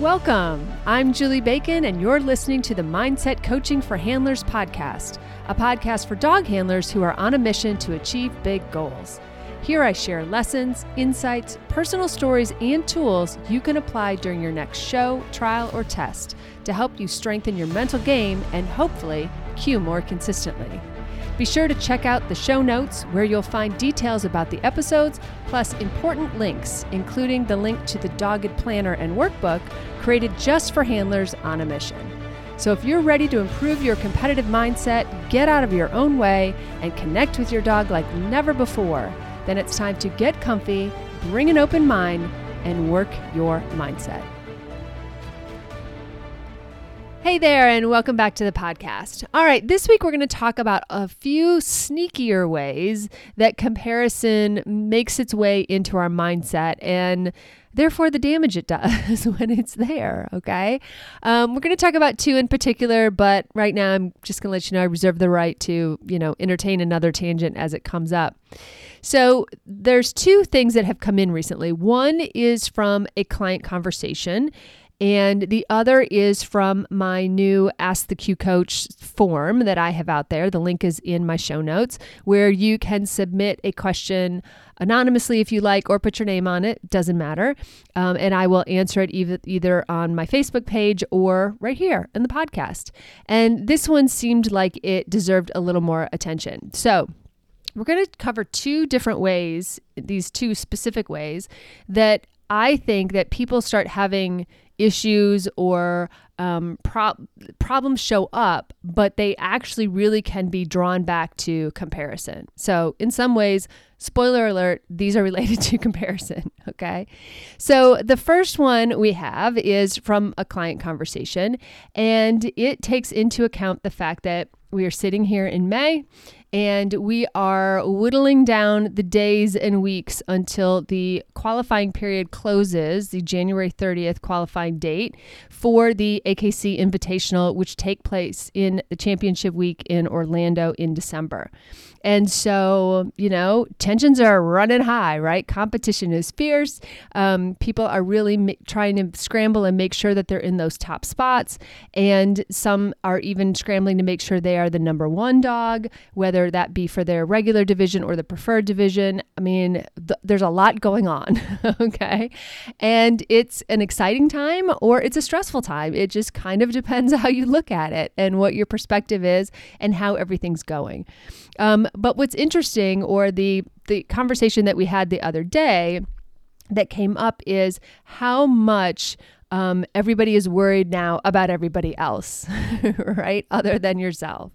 Welcome. I'm Julie Bacon, and you're listening to the Mindset Coaching for Handlers podcast, a podcast for dog handlers who are on a mission to achieve big goals. Here I share lessons, insights, personal stories, and tools you can apply during your next show, trial, or test to help you strengthen your mental game and hopefully Q more consistently. Be sure to check out the show notes where you'll find details about the episodes, plus important links, including the link to the Dogged Planner and Workbook created just for handlers on a mission. So if you're ready to improve your competitive mindset, get out of your own way, and connect with your dog like never before, then it's time to get comfy, bring an open mind, and work your mindset. Hey there, and welcome back to the podcast. All right, this week we're going to talk about a few sneakier ways that comparison makes its way into our mindset and therefore the damage it does when it's there. Okay. Um, we're going to talk about two in particular, but right now I'm just going to let you know I reserve the right to, you know, entertain another tangent as it comes up. So there's two things that have come in recently. One is from a client conversation and the other is from my new Ask the Q Coach form that I have out there. The link is in my show notes where you can submit a question anonymously if you like or put your name on it. Doesn't matter. Um, and I will answer it either, either on my Facebook page or right here in the podcast. And this one seemed like it deserved a little more attention. So, we're going to cover two different ways, these two specific ways that I think that people start having issues or um, pro- problems show up, but they actually really can be drawn back to comparison. So, in some ways, spoiler alert, these are related to comparison. Okay. So, the first one we have is from a client conversation, and it takes into account the fact that we are sitting here in May and we are whittling down the days and weeks until the qualifying period closes, the January 30th qualifying date for the AKC Invitational, which take place in the championship week in Orlando in December. And so, you know, tensions are running high, right? Competition is fierce. Um, people are really trying to scramble and make sure that they're in those top spots. And some are even scrambling to make sure they are the number one dog, whether that be for their regular division or the preferred division. I mean, th- there's a lot going on, okay? And it's an exciting time or it's a stressful time. It just kind of depends how you look at it and what your perspective is and how everything's going. Um, but what's interesting, or the the conversation that we had the other day that came up is how much um, everybody is worried now about everybody else, right? Other than yourself.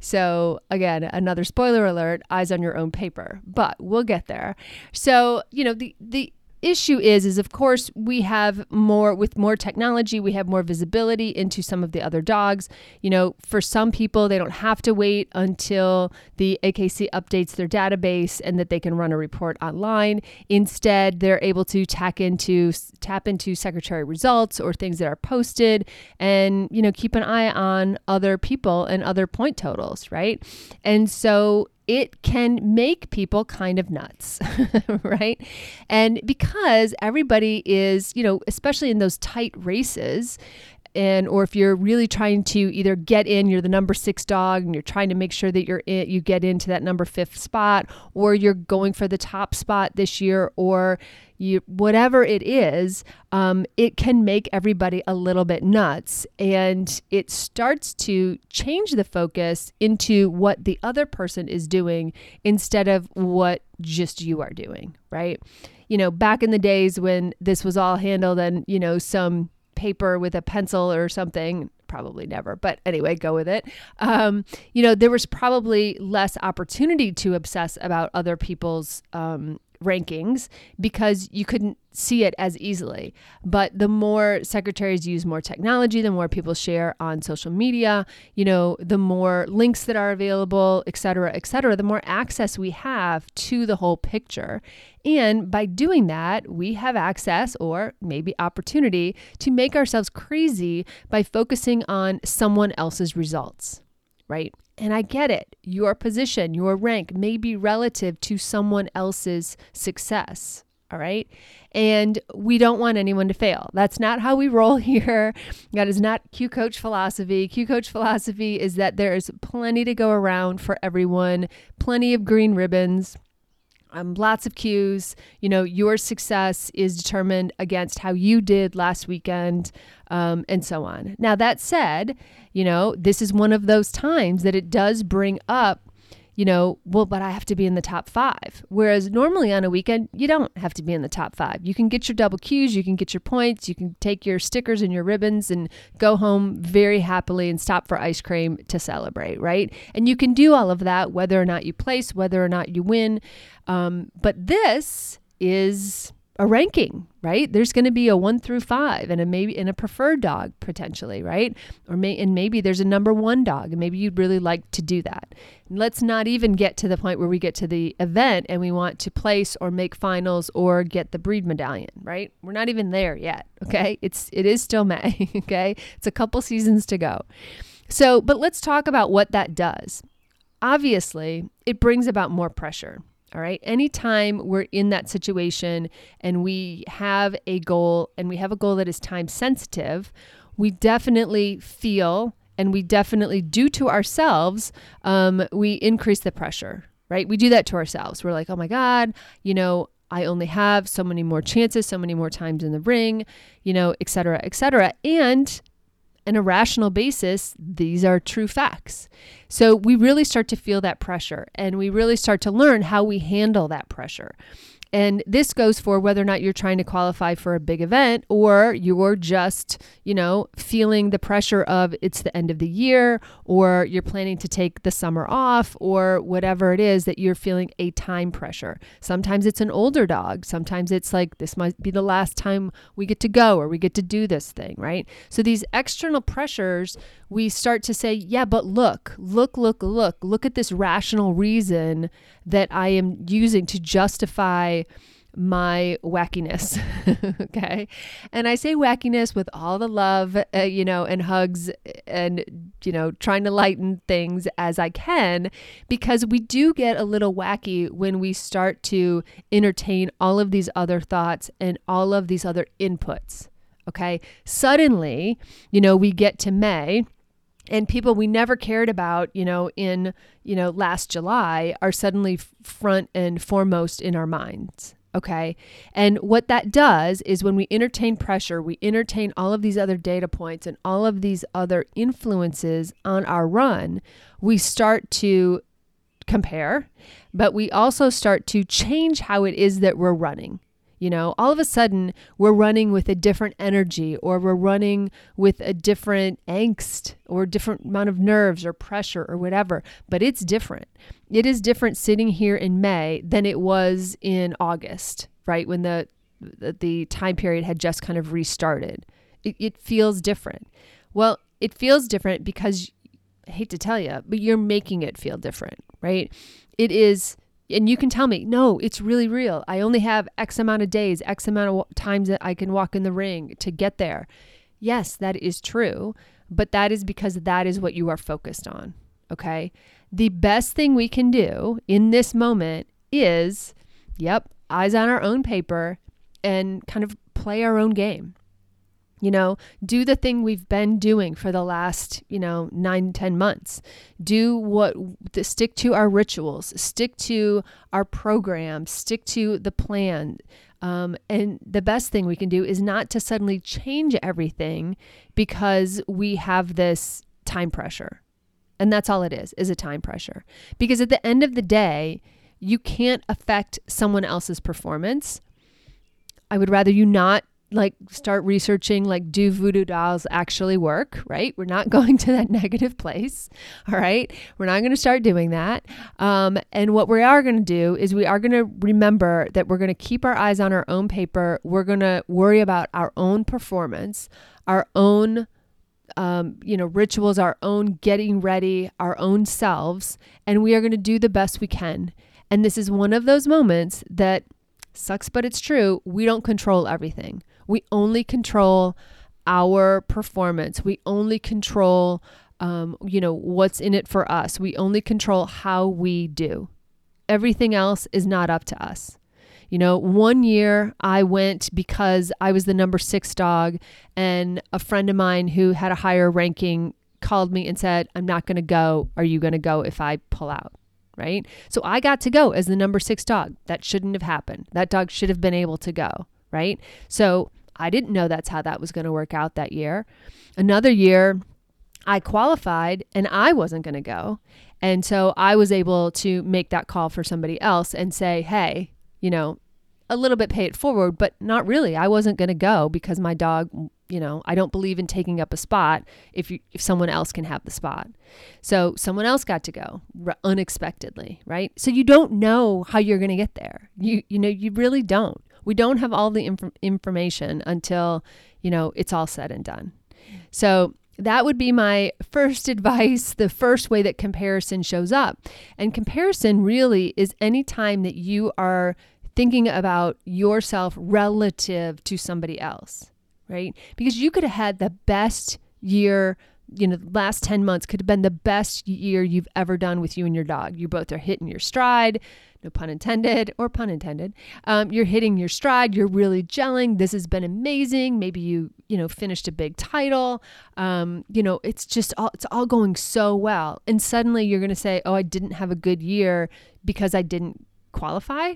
So, again, another spoiler alert eyes on your own paper, but we'll get there. So, you know, the, the, issue is is of course we have more with more technology we have more visibility into some of the other dogs. You know for some people they don't have to wait until the AKC updates their database and that they can run a report online. Instead they're able to tap into tap into secretary results or things that are posted and you know keep an eye on other people and other point totals right? And so it can make people kind of nuts, right? And because everybody is, you know, especially in those tight races, and or if you're really trying to either get in you're the number six dog and you're trying to make sure that you're in, you get into that number fifth spot or you're going for the top spot this year or you whatever it is um, it can make everybody a little bit nuts. And it starts to change the focus into what the other person is doing instead of what just you are doing right? You know back in the days when this was all handled and you know some paper with a pencil or something. Probably never but anyway go with it. Um, you know there was probably less opportunity to obsess about other people's um, rankings because you couldn't see it as easily. But the more secretaries use more technology, the more people share on social media, you know, the more links that are available, et cetera, et cetera, the more access we have to the whole picture. And by doing that, we have access or maybe opportunity to make ourselves crazy by focusing on someone else's results, right? And I get it. Your position, your rank may be relative to someone else's success. All right. And we don't want anyone to fail. That's not how we roll here. That is not Q Coach philosophy. Q Coach philosophy is that there is plenty to go around for everyone, plenty of green ribbons. Um, lots of Qs. You know, your success is determined against how you did last weekend, um, and so on. Now, that said, you know, this is one of those times that it does bring up you know, well, but I have to be in the top five. Whereas normally on a weekend, you don't have to be in the top five. You can get your double Qs, you can get your points, you can take your stickers and your ribbons and go home very happily and stop for ice cream to celebrate, right? And you can do all of that whether or not you place, whether or not you win. Um, but this is a ranking, right? There's going to be a one through five and a maybe and a preferred dog potentially, right? Or may and maybe there's a number one dog and maybe you'd really like to do that. And let's not even get to the point where we get to the event and we want to place or make finals or get the breed medallion, right? We're not even there yet. Okay. It's it is still May. Okay. It's a couple seasons to go. So, but let's talk about what that does. Obviously, it brings about more pressure all right. Anytime we're in that situation and we have a goal and we have a goal that is time sensitive, we definitely feel and we definitely do to ourselves, um, we increase the pressure, right? We do that to ourselves. We're like, oh my God, you know, I only have so many more chances, so many more times in the ring, you know, et cetera, et cetera. And an irrational basis, these are true facts. So we really start to feel that pressure and we really start to learn how we handle that pressure. And this goes for whether or not you're trying to qualify for a big event or you're just, you know, feeling the pressure of it's the end of the year or you're planning to take the summer off or whatever it is that you're feeling a time pressure. Sometimes it's an older dog. Sometimes it's like this might be the last time we get to go or we get to do this thing, right? So these external pressures, we start to say, yeah, but look, look, look, look, look at this rational reason that I am using to justify my wackiness. okay. And I say wackiness with all the love, uh, you know, and hugs and, you know, trying to lighten things as I can because we do get a little wacky when we start to entertain all of these other thoughts and all of these other inputs. Okay. Suddenly, you know, we get to May and people we never cared about, you know, in, you know, last July are suddenly front and foremost in our minds. Okay. And what that does is when we entertain pressure, we entertain all of these other data points and all of these other influences on our run, we start to compare, but we also start to change how it is that we're running. You know, all of a sudden we're running with a different energy or we're running with a different angst or different amount of nerves or pressure or whatever, but it's different. It is different sitting here in May than it was in August, right? When the the time period had just kind of restarted. It, it feels different. Well, it feels different because I hate to tell you, but you're making it feel different, right? It is and you can tell me, no, it's really real. I only have X amount of days, X amount of times that I can walk in the ring to get there. Yes, that is true, but that is because that is what you are focused on. Okay. The best thing we can do in this moment is, yep, eyes on our own paper and kind of play our own game you know do the thing we've been doing for the last you know nine ten months. Do what stick to our rituals stick to our program stick to the plan. Um, and the best thing we can do is not to suddenly change everything because we have this time pressure. And that's all it is is a time pressure. Because at the end of the day you can't affect someone else's performance. I would rather you not like start researching like do voodoo dolls actually work right? We're not going to that negative place all right? We're not going to start doing that. Um, and what we are going to do is we are going to remember that we're going to keep our eyes on our own paper. We're going to worry about our own performance our own um, you know rituals our own getting ready our own selves and we are going to do the best we can. And this is one of those moments that sucks but it's true. We don't control everything we only control our performance. We only control, um, you know, what's in it for us. We only control how we do. Everything else is not up to us. You know, one year I went because I was the number six dog, and a friend of mine who had a higher ranking called me and said, I'm not going to go. Are you going to go if I pull out? Right. So I got to go as the number six dog. That shouldn't have happened. That dog should have been able to go. Right. So I didn't know that's how that was going to work out that year. Another year, I qualified and I wasn't going to go. And so I was able to make that call for somebody else and say, hey, you know, a little bit pay it forward, but not really. I wasn't going to go because my dog, you know, I don't believe in taking up a spot if you, if someone else can have the spot. So someone else got to go unexpectedly, right? So you don't know how you're going to get there. You you know, you really don't. We don't have all the inf- information until, you know, it's all said and done. So that would be my first advice, the first way that comparison shows up. And comparison really is any time that you are thinking about yourself relative to somebody else, right? Because you could have had the best year you know, the last 10 months could have been the best year you've ever done with you and your dog. You both are hitting your stride, no pun intended or pun intended. Um, you're hitting your stride. You're really gelling. This has been amazing. Maybe you, you know, finished a big title. Um, you know, it's just all, it's all going so well. And suddenly you're going to say, oh, I didn't have a good year because I didn't qualify.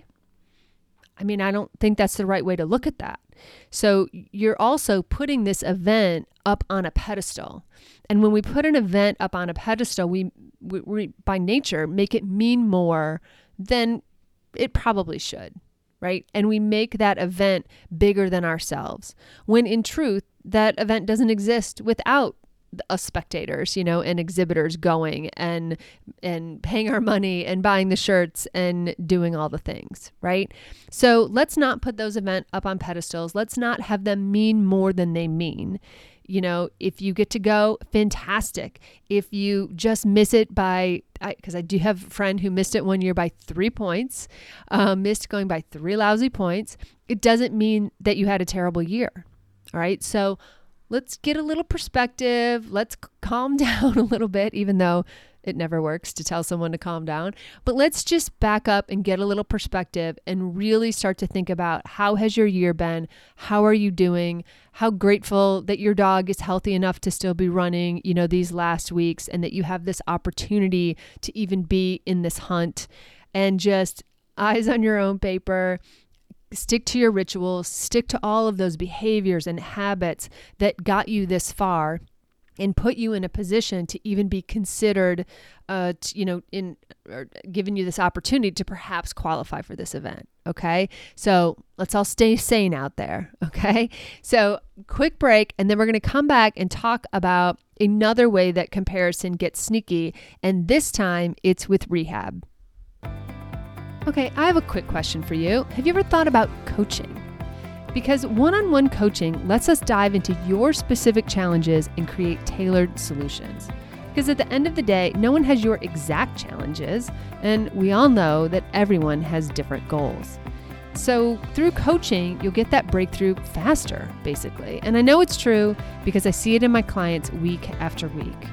I mean, I don't think that's the right way to look at that. So you're also putting this event up on a pedestal. And when we put an event up on a pedestal, we, we, we by nature make it mean more than it probably should, right? And we make that event bigger than ourselves. When in truth, that event doesn't exist without us spectators, you know, and exhibitors going and and paying our money and buying the shirts and doing all the things, right? So let's not put those events up on pedestals. Let's not have them mean more than they mean. You know, if you get to go, fantastic. If you just miss it by, because I, I, do have a friend who missed it one year by three points, uh, missed going by three lousy points, it doesn't mean that you had a terrible year. All right. So let's get a little perspective. Let's calm down a little bit, even though it never works to tell someone to calm down. But let's just back up and get a little perspective and really start to think about how has your year been? How are you doing? How grateful that your dog is healthy enough to still be running, you know, these last weeks and that you have this opportunity to even be in this hunt and just eyes on your own paper stick to your rituals, stick to all of those behaviors and habits that got you this far and put you in a position to even be considered uh to, you know in or giving you this opportunity to perhaps qualify for this event okay? So let's all stay sane out there okay? So quick break and then we're going to come back and talk about another way that comparison gets sneaky and this time it's with rehab Okay, I have a quick question for you. Have you ever thought about coaching? Because one on one coaching lets us dive into your specific challenges and create tailored solutions. Because at the end of the day, no one has your exact challenges, and we all know that everyone has different goals. So, through coaching, you'll get that breakthrough faster, basically. And I know it's true because I see it in my clients week after week.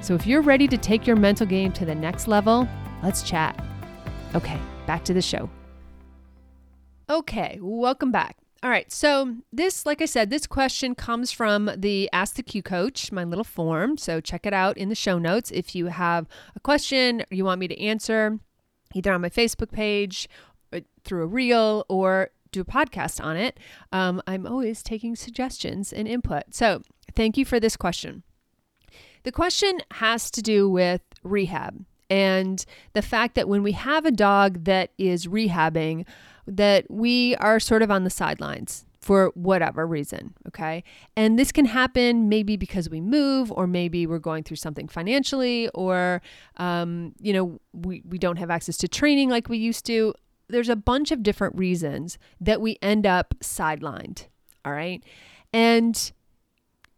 So, if you're ready to take your mental game to the next level, let's chat. Okay, back to the show. Okay, welcome back. All right, so this, like I said, this question comes from the Ask the Q Coach, my little form. So check it out in the show notes if you have a question you want me to answer, either on my Facebook page, or through a reel, or do a podcast on it. Um, I'm always taking suggestions and input. So thank you for this question. The question has to do with rehab and the fact that when we have a dog that is rehabbing that we are sort of on the sidelines for whatever reason okay? And this can happen maybe because we move or maybe we're going through something financially or um, you know we, we don't have access to training like we used to. There's a bunch of different reasons that we end up sidelined all right? And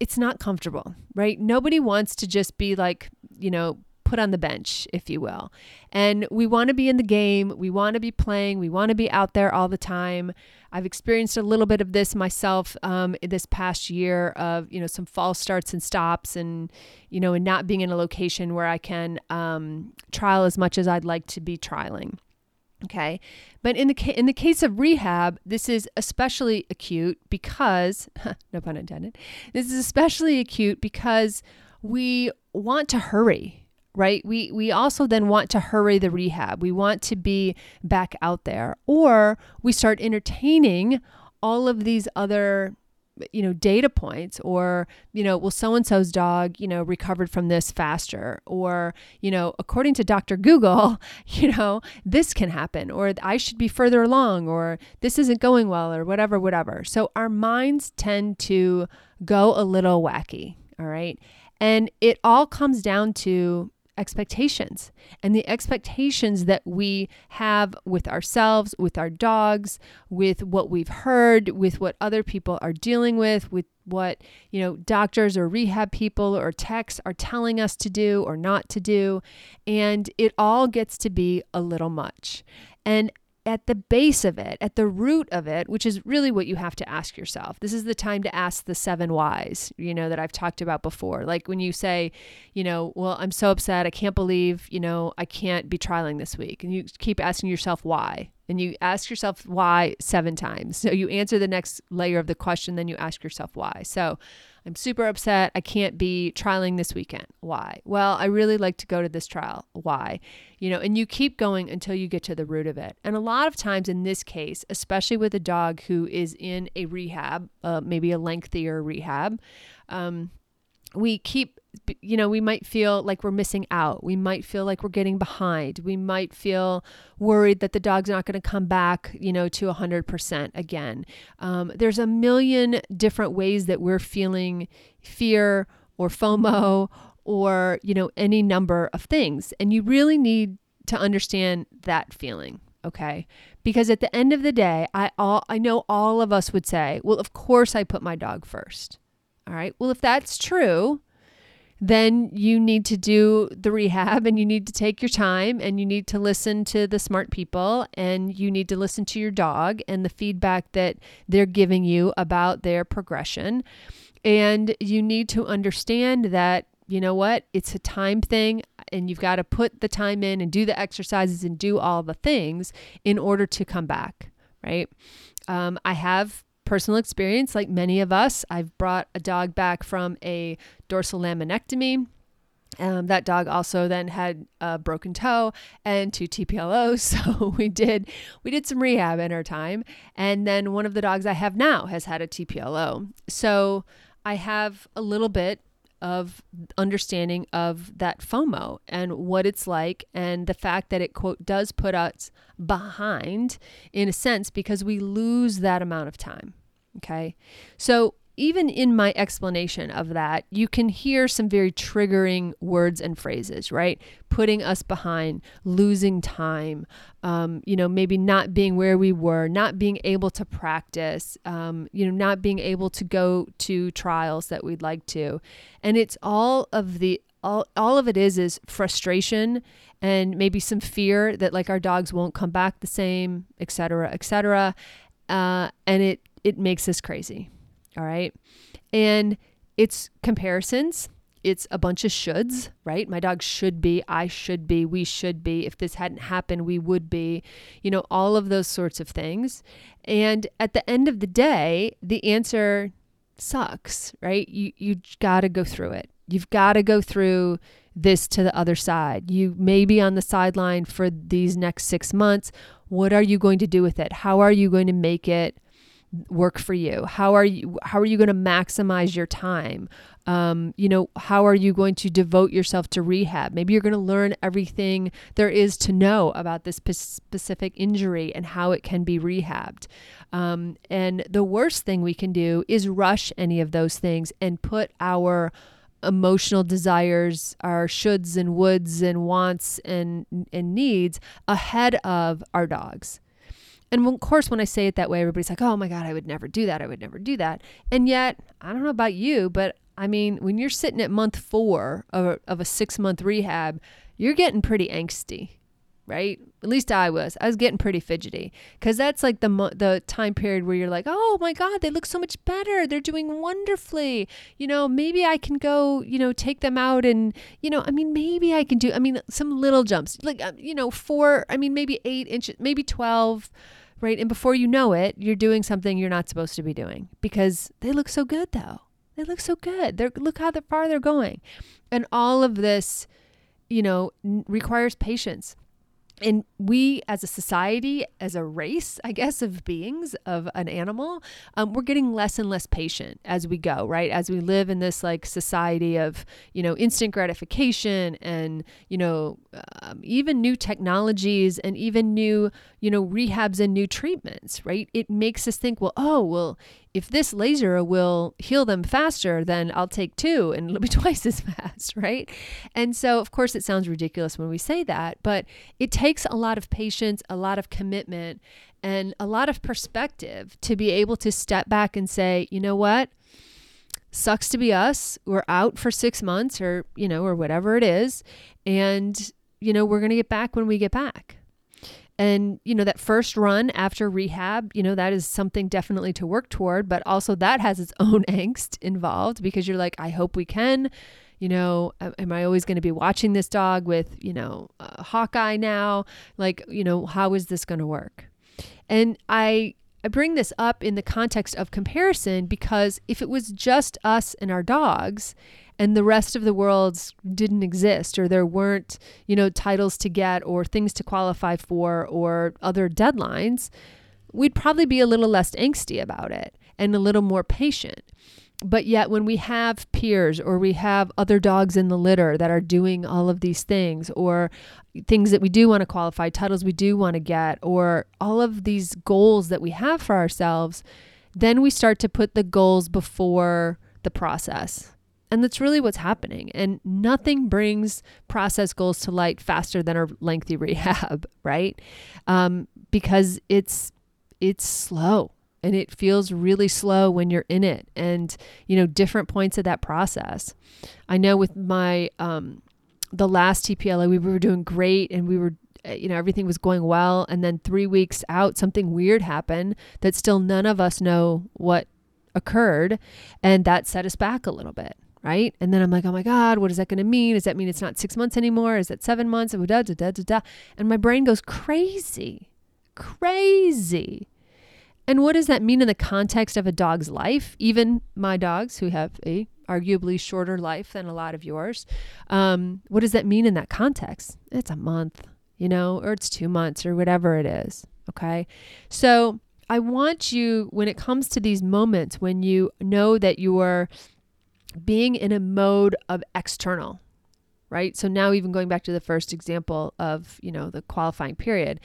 it's not comfortable, right? Nobody wants to just be like, you know, put on the bench, if you will. And we want to be in the game. We want to be playing. We want to be out there all the time. I've experienced a little bit of this myself um, this past year of, you know, some false starts and stops and, you know, and not being in a location where I can um, trial as much as I'd like to be trialing. Okay. But in the ca- in the case of rehab, this is especially acute because no pun intended. This is especially acute because we want to hurry, right? We we also then want to hurry the rehab. We want to be back out there or we start entertaining all of these other you know data points or you know well so and so's dog you know recovered from this faster or you know according to Dr. Google you know this can happen or I should be further along or this isn't going well or whatever whatever so our minds tend to go a little wacky all right and it all comes down to expectations and the expectations that we have with ourselves, with our dogs, with what we've heard, with what other people are dealing with, with what, you know, doctors or rehab people or techs are telling us to do or not to do. And it all gets to be a little much. And at the base of it, at the root of it, which is really what you have to ask yourself. This is the time to ask the seven whys, you know, that I've talked about before. Like when you say, you know, well, I'm so upset. I can't believe, you know, I can't be trialing this week. And you keep asking yourself why. And you ask yourself why seven times. So you answer the next layer of the question, then you ask yourself why. So I'm super upset. I can't be trialing this weekend. Why? Well, I really like to go to this trial. Why? You know, and you keep going until you get to the root of it. And a lot of times in this case, especially with a dog who is in a rehab, uh, maybe a lengthier rehab, um, we keep you know we might feel like we're missing out. We might feel like we're getting behind. We might feel worried that the dog's not going to come back you know to 100% again. Um, there's a million different ways that we're feeling fear or fomo or you know any number of things. And you really need to understand that feeling okay? Because at the end of the day i all i know all of us would say well of course i put my dog first all right. Well, if that's true, then you need to do the rehab and you need to take your time and you need to listen to the smart people and you need to listen to your dog and the feedback that they're giving you about their progression. And you need to understand that, you know what, it's a time thing and you've got to put the time in and do the exercises and do all the things in order to come back, right? Um, I have personal experience, like many of us, I've brought a dog back from a dorsal laminectomy. Um, that dog also then had a broken toe and two TPLOs. So we did we did some rehab in our time. And then one of the dogs I have now has had a TPLO. So I have a little bit of understanding of that FOMO and what it's like, and the fact that it, quote, does put us behind in a sense because we lose that amount of time. Okay. So even in my explanation of that, you can hear some very triggering words and phrases, right? Putting us behind, losing time, um, you know, maybe not being where we were, not being able to practice, um, you know, not being able to go to trials that we'd like to. And it's all of the, all, all of it is, is frustration and maybe some fear that like our dogs won't come back the same, et cetera, et cetera. Uh, and it it makes us crazy. All right. And it's comparisons. It's a bunch of shoulds, right? My dog should be, I should be, we should be. If this hadn't happened, we would be, you know, all of those sorts of things. And at the end of the day, the answer sucks, right? You you got to go through it. You've got to go through this to the other side. You may be on the sideline for these next 6 months. What are you going to do with it? How are you going to make it work for you? How are you how are you going to maximize your time? Um, you know, how are you going to devote yourself to rehab? Maybe you're going to learn everything there is to know about this specific injury and how it can be rehabbed. Um, and the worst thing we can do is rush any of those things and put our emotional desires, our shoulds and woulds and wants and and needs ahead of our dogs. And of course, when I say it that way, everybody's like, oh my God, I would never do that. I would never do that. And yet, I don't know about you, but I mean, when you're sitting at month four of a, of a six month rehab, you're getting pretty angsty, right? At least I was. I was getting pretty fidgety because that's like the the time period where you're like, oh my god, they look so much better. They're doing wonderfully. You know, maybe I can go. You know, take them out and you know, I mean, maybe I can do. I mean, some little jumps, like uh, you know, four. I mean, maybe eight inches, maybe twelve. Right. And before you know it, you're doing something you're not supposed to be doing because they look so good, though. They look so good. They're, look how far they're going. And all of this, you know, requires patience and we as a society as a race i guess of beings of an animal um, we're getting less and less patient as we go right? As we live in this like society of you know instant gratification and you know um, even new technologies and even new you know rehabs and new treatments right? It makes us think well oh well if this laser will heal them faster, then I'll take two and it'll be twice as fast, right? And so, of course, it sounds ridiculous when we say that, but it takes a lot of patience, a lot of commitment, and a lot of perspective to be able to step back and say, you know what? Sucks to be us. We're out for six months or, you know, or whatever it is. And, you know, we're going to get back when we get back. And, you know, that first run after rehab, you know, that is something definitely to work toward, but also that has its own angst involved because you're like, I hope we can. You know, am I always going to be watching this dog with, you know, a Hawkeye now? Like, you know, how is this going to work? And I, I bring this up in the context of comparison because if it was just us and our dogs, and the rest of the world didn't exist or there weren't, you know, titles to get or things to qualify for or other deadlines, we'd probably be a little less angsty about it and a little more patient. But yet, when we have peers or we have other dogs in the litter that are doing all of these things, or things that we do want to qualify, titles we do want to get, or all of these goals that we have for ourselves, then we start to put the goals before the process. And that's really what's happening. And nothing brings process goals to light faster than a lengthy rehab, right? Um, because it's it's slow and it feels really slow when you're in it and you know different points of that process i know with my um the last TPLO we were doing great and we were eh, you know everything was going well and then 3 weeks out something weird happened that still none of us know what occurred and that set us back a little bit right? And then I'm like, oh my God, what is that going to mean? Does that mean it's not six months anymore? Is that seven months? And my brain goes crazy, crazy. And what does that mean in the context of a dog's life? Even my dogs, who have a arguably shorter life than a lot of yours, um, what does that mean in that context? It's a month, you know, or it's two months or whatever it is. Okay. So I want you, when it comes to these moments when you know that you are being in a mode of external right? So now even going back to the first example of you know the qualifying period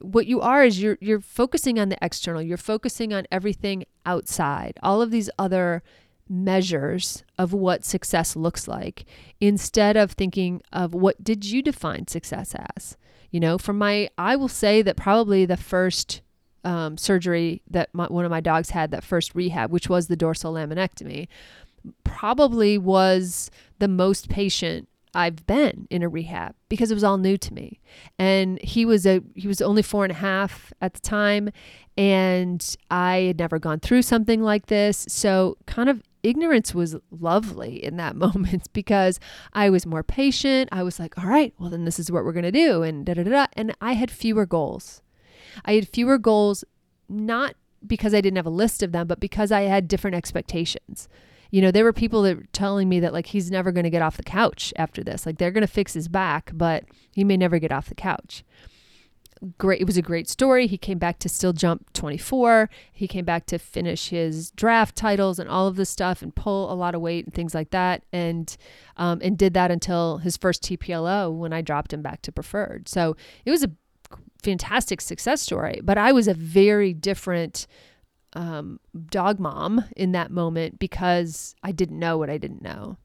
what you are is you're you're focusing on the external. You're focusing on everything outside all of these other measures of what success looks like instead of thinking of what did you define success as? You know from my i will say that probably the first um, surgery that my, one of my dogs had that first rehab which was the dorsal laminectomy probably was the most patient I've been in a rehab because it was all new to me. And he was a he was only four and a half at the time, and I had never gone through something like this. So kind of ignorance was lovely in that moment because I was more patient. I was like, all right, well then this is what we're gonna do, and da da da. And I had fewer goals. I had fewer goals, not because I didn't have a list of them, but because I had different expectations you know, there were people that were telling me that like he's never going to get off the couch after this. Like they're going to fix his back, but he may never get off the couch. Great. It was a great story. He came back to still jump 24. He came back to finish his draft titles and all of this stuff and pull a lot of weight and things like that. And, um, and did that until his first TPLO when I dropped him back to preferred. So it was a fantastic success story, but I was a very different um, dog mom in that moment because I didn't know what I didn't know.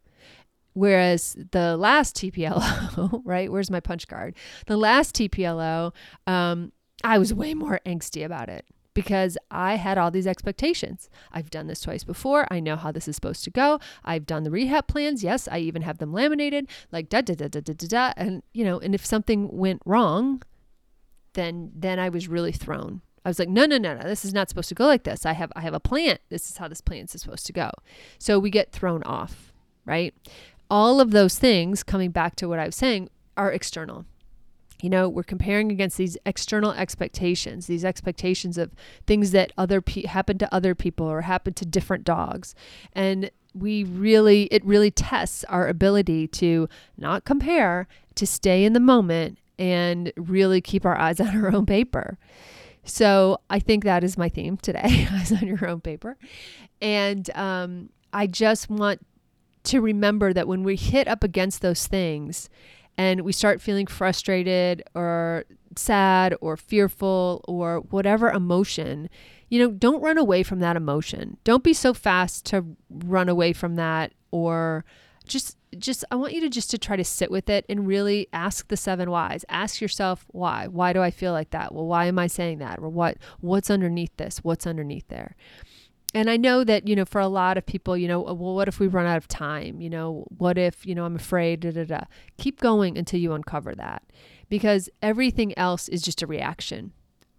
Whereas the last TPLO, right? Where's my punch card? The last TPLO, um, I was way more angsty about it because I had all these expectations. I've done this twice before. I know how this is supposed to go. I've done the rehab plans. Yes, I even have them laminated, like da da da da da da da. And you know, and if something went wrong, then then I was really thrown. I was like, no, no, no, no, this is not supposed to go like this. I have I have a plan. This is how this plan is supposed to go. So we get thrown off, right? All of those things, coming back to what I was saying, are external. You know, we're comparing against these external expectations, these expectations of things that other pe- happen to other people or happen to different dogs. And we really, it really tests our ability to not compare, to stay in the moment and really keep our eyes on our own paper. So I think that is my theme today eyes on your own paper. And um, I just want to remember that when we hit up against those things and we start feeling frustrated or sad or fearful or whatever emotion, you know, don't run away from that emotion. Don't be so fast to run away from that or just just I want you to just to try to sit with it and really ask the seven whys. Ask yourself why. Why do I feel like that? Well, why am I saying that? Or what what's underneath this? What's underneath there? And I know that, you know, for a lot of people, you know, uh, well, what if we run out of time? You know, what if, you know, I'm afraid, da da da. Keep going until you uncover that because everything else is just a reaction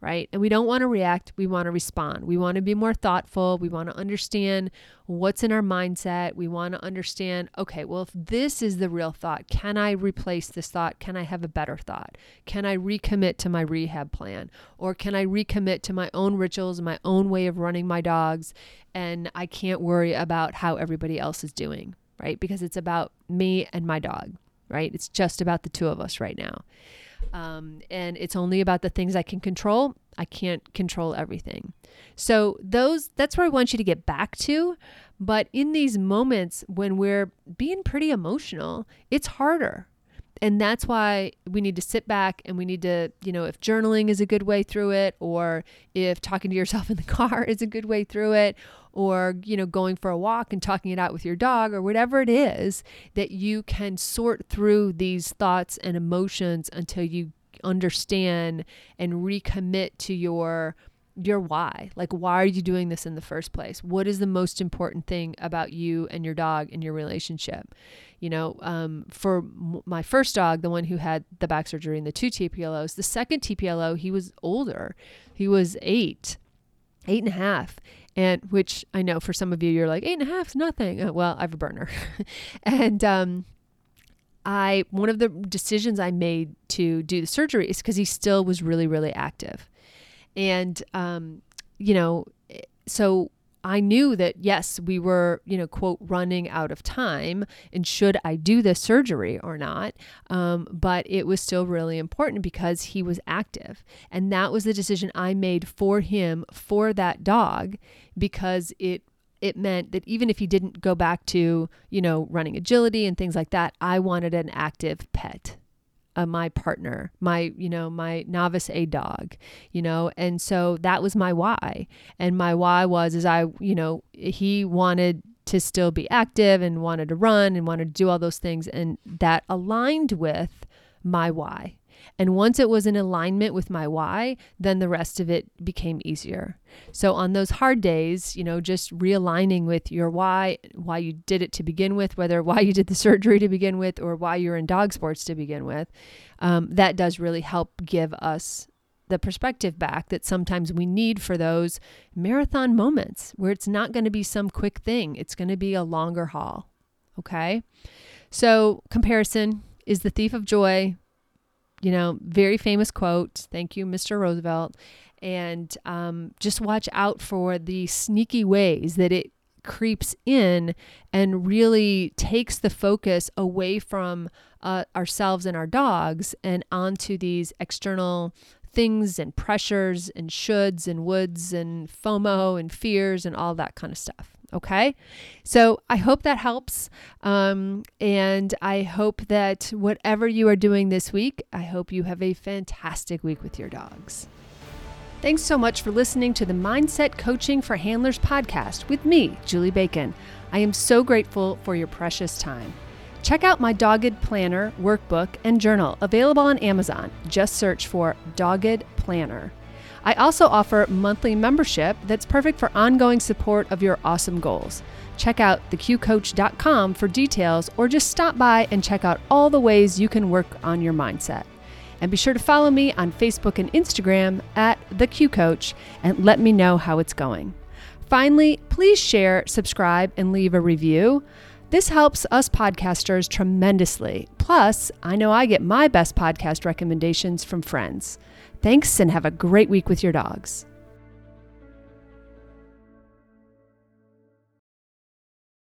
right? And we don't want to react, we want to respond. We want to be more thoughtful. We want to understand what's in our mindset. We want to understand, okay, well, if this is the real thought, can I replace this thought? Can I have a better thought? Can I recommit to my rehab plan? Or can I recommit to my own rituals, my own way of running my dogs? And I can't worry about how everybody else is doing, right? Because it's about me and my dog, right? It's just about the two of us right now. Um, and it's only about the things I can control. I can't control everything. So those that's where I want you to get back to. But in these moments when we're being pretty emotional, it's harder. And that's why we need to sit back and we need to, you know, if journaling is a good way through it, or if talking to yourself in the car is a good way through it, or, you know, going for a walk and talking it out with your dog, or whatever it is, that you can sort through these thoughts and emotions until you understand and recommit to your your why. Like, why are you doing this in the first place? What is the most important thing about you and your dog in your relationship? You know, um, for m- my first dog, the one who had the back surgery and the two TPLOs, the second TPLO, he was older. He was eight, eight and a half. And which I know for some of you, you're like, eight and a half is nothing. Uh, well, I have a Berner. and, um, I one of the decisions I made to do the surgery is because he still was really really active, and um, you know, so I knew that yes, we were, you know, quote, running out of time and should I do the surgery or not? Um, but it was still really important because he was active. And that was the decision I made for him, for that dog, because it it meant that even if he didn't go back to, you know, running agility and things like that, I wanted an active pet. Uh, my partner, my, you know, my novice A dog, you know, and so that was my why. And my why was, is I, you know, he wanted to still be active and wanted to run and wanted to do all those things. And that aligned with my why. And once it was in alignment with my why, then the rest of it became easier. So on those hard days, you know, just realigning with your why, why you did it to begin with, whether why you did the surgery to begin with or why you're in dog sports to begin with, um, that does really help give us the perspective back that sometimes we need for those marathon moments where it's not going to be some quick thing, it's going to be a longer haul. Okay. So, comparison is the thief of joy you know, very famous quote. Thank you, Mr. Roosevelt. And um, just watch out for the sneaky ways that it creeps in and really takes the focus away from uh, ourselves and our dogs and onto these external things and pressures and shoulds and woulds and FOMO and fears and all that kind of stuff. Okay. So I hope that helps. Um, and I hope that whatever you are doing this week, I hope you have a fantastic week with your dogs. Thanks so much for listening to the Mindset Coaching for Handlers podcast with me, Julie Bacon. I am so grateful for your precious time. Check out my Dogged Planner workbook and journal available on Amazon. Just search for Dogged Planner. I also offer monthly membership that's perfect for ongoing support of your awesome goals. Check out theqcoach.com for details or just stop by and check out all the ways you can work on your mindset. And be sure to follow me on Facebook and Instagram at The Q Coach and let me know how it's going. Finally, please share, subscribe, and leave a review. This helps us podcasters tremendously. Plus, I know I get my best podcast recommendations from friends. Thanks and have a great week with your dogs.